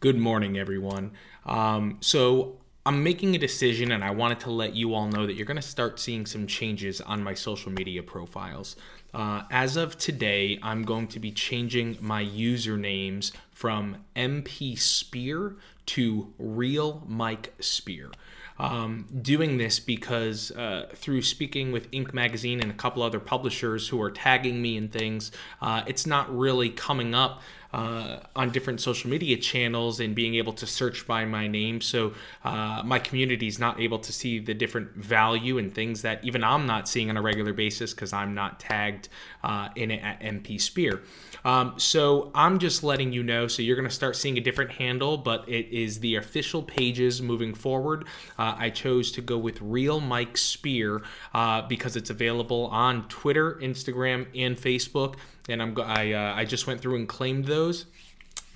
Good morning, everyone. Um, so, I'm making a decision, and I wanted to let you all know that you're going to start seeing some changes on my social media profiles. Uh, as of today, I'm going to be changing my usernames from MP Speer to Real Mike Speer. Um, doing this because uh, through speaking with Inc. Magazine and a couple other publishers who are tagging me and things, uh, it's not really coming up uh, on different social media channels and being able to search by my name. So uh, my community is not able to see the different value and things that even I'm not seeing on a regular basis because I'm not tagged uh, in it at MP Speer. Um, so I'm just letting you know. So you're going to start seeing a different handle, but it is the official pages moving forward. Uh, I chose to go with Real Mike Speer uh, because it's available on Twitter, Instagram, and Facebook and I'm I uh, I just went through and claimed those.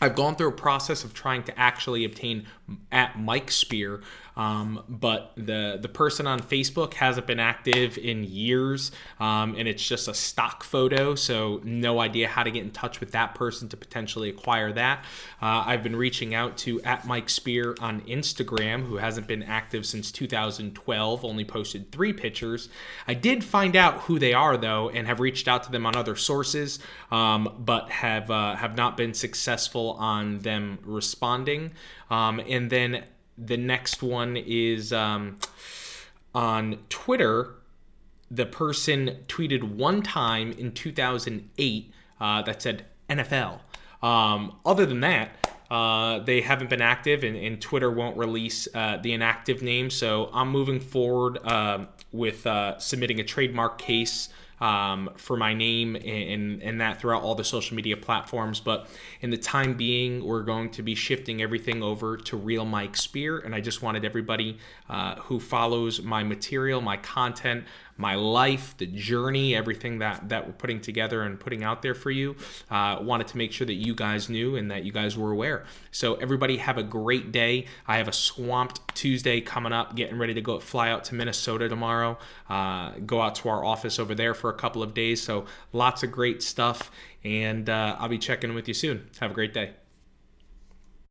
I've gone through a process of trying to actually obtain at Mike Speer, um, but the the person on Facebook hasn't been active in years, um, and it's just a stock photo, so no idea how to get in touch with that person to potentially acquire that. Uh, I've been reaching out to at Mike Speer on Instagram, who hasn't been active since 2012, only posted three pictures. I did find out who they are though, and have reached out to them on other sources, um, but have uh, have not been successful on them responding. Um, and then the next one is um, on Twitter. The person tweeted one time in 2008 uh, that said NFL. Um, other than that, uh, they haven't been active, and, and Twitter won't release uh, the inactive name. So I'm moving forward uh, with submitting a trademark case um, for my name and, and that throughout all the social media platforms. But in the time being, we're going to be shifting everything over to Real Mike Speer. And I just wanted everybody uh, who follows my material, my content, my life, the journey, everything that that we're putting together and putting out there for you. Uh, wanted to make sure that you guys knew and that you guys were aware. So everybody have a great day. I have a swamped Tuesday coming up, getting ready to go fly out to Minnesota tomorrow. Uh, go out to our office over there for a couple of days. So lots of great stuff, and uh, I'll be checking with you soon. Have a great day.